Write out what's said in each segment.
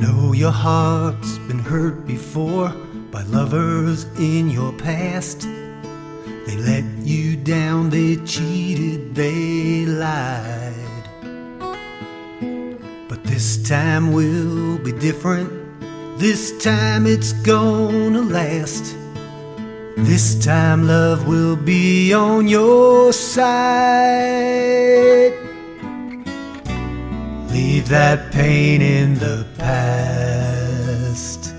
know your heart's been hurt before by lovers in your past. They let you down, they cheated, they lied. But this time will be different. This time it's gonna last. This time love will be on your side. Leave that pain in the past.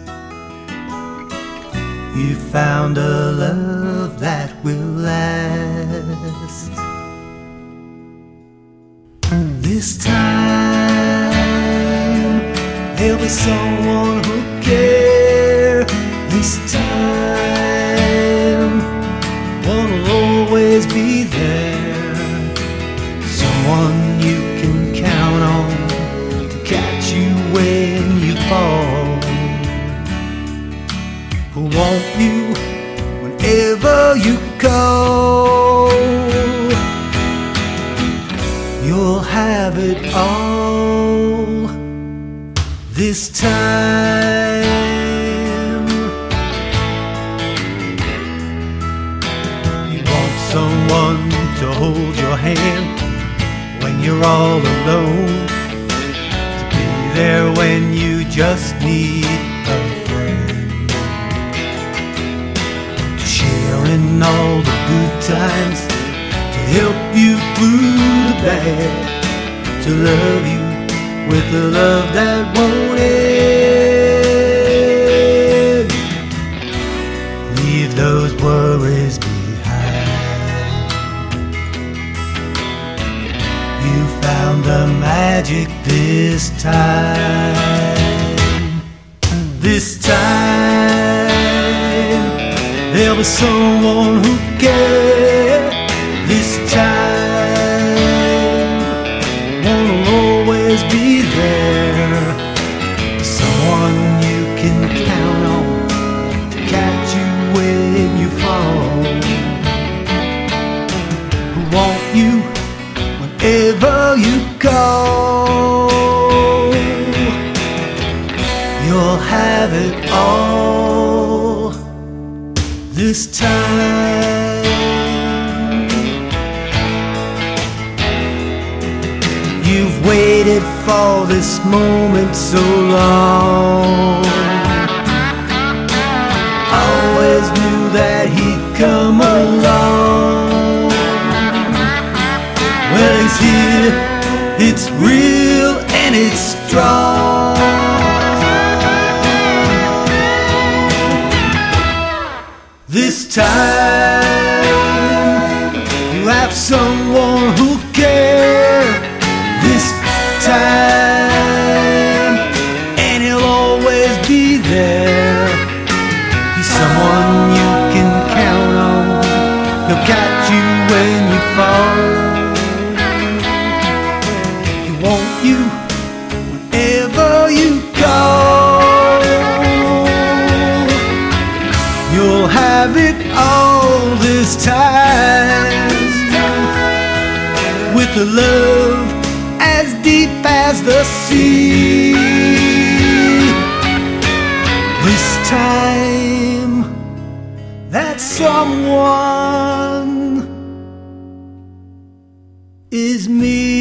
You found a love that will last. This time there'll be someone who care. This time want you whenever you call. You'll have it all this time. You want someone to hold your hand when you're all alone. To be there when you just need a friend. All the good times. To help you through the bad. To love you with a love that won't end. Leave those worries behind. You found the magic this time. This time, there'll be someone who cares. This time, one will always be there. Someone you can count on to catch you when you fall. Who want you whenever you call. You'll have it all this time. You've waited for this moment so long. Always knew that he'd come along. Well, he's here, it's real and it's strong. This time, you have someone who cares. This time, and he'll always be there. He's someone you can count on. He'll catch a love as deep as the sea. This time, that someone is me.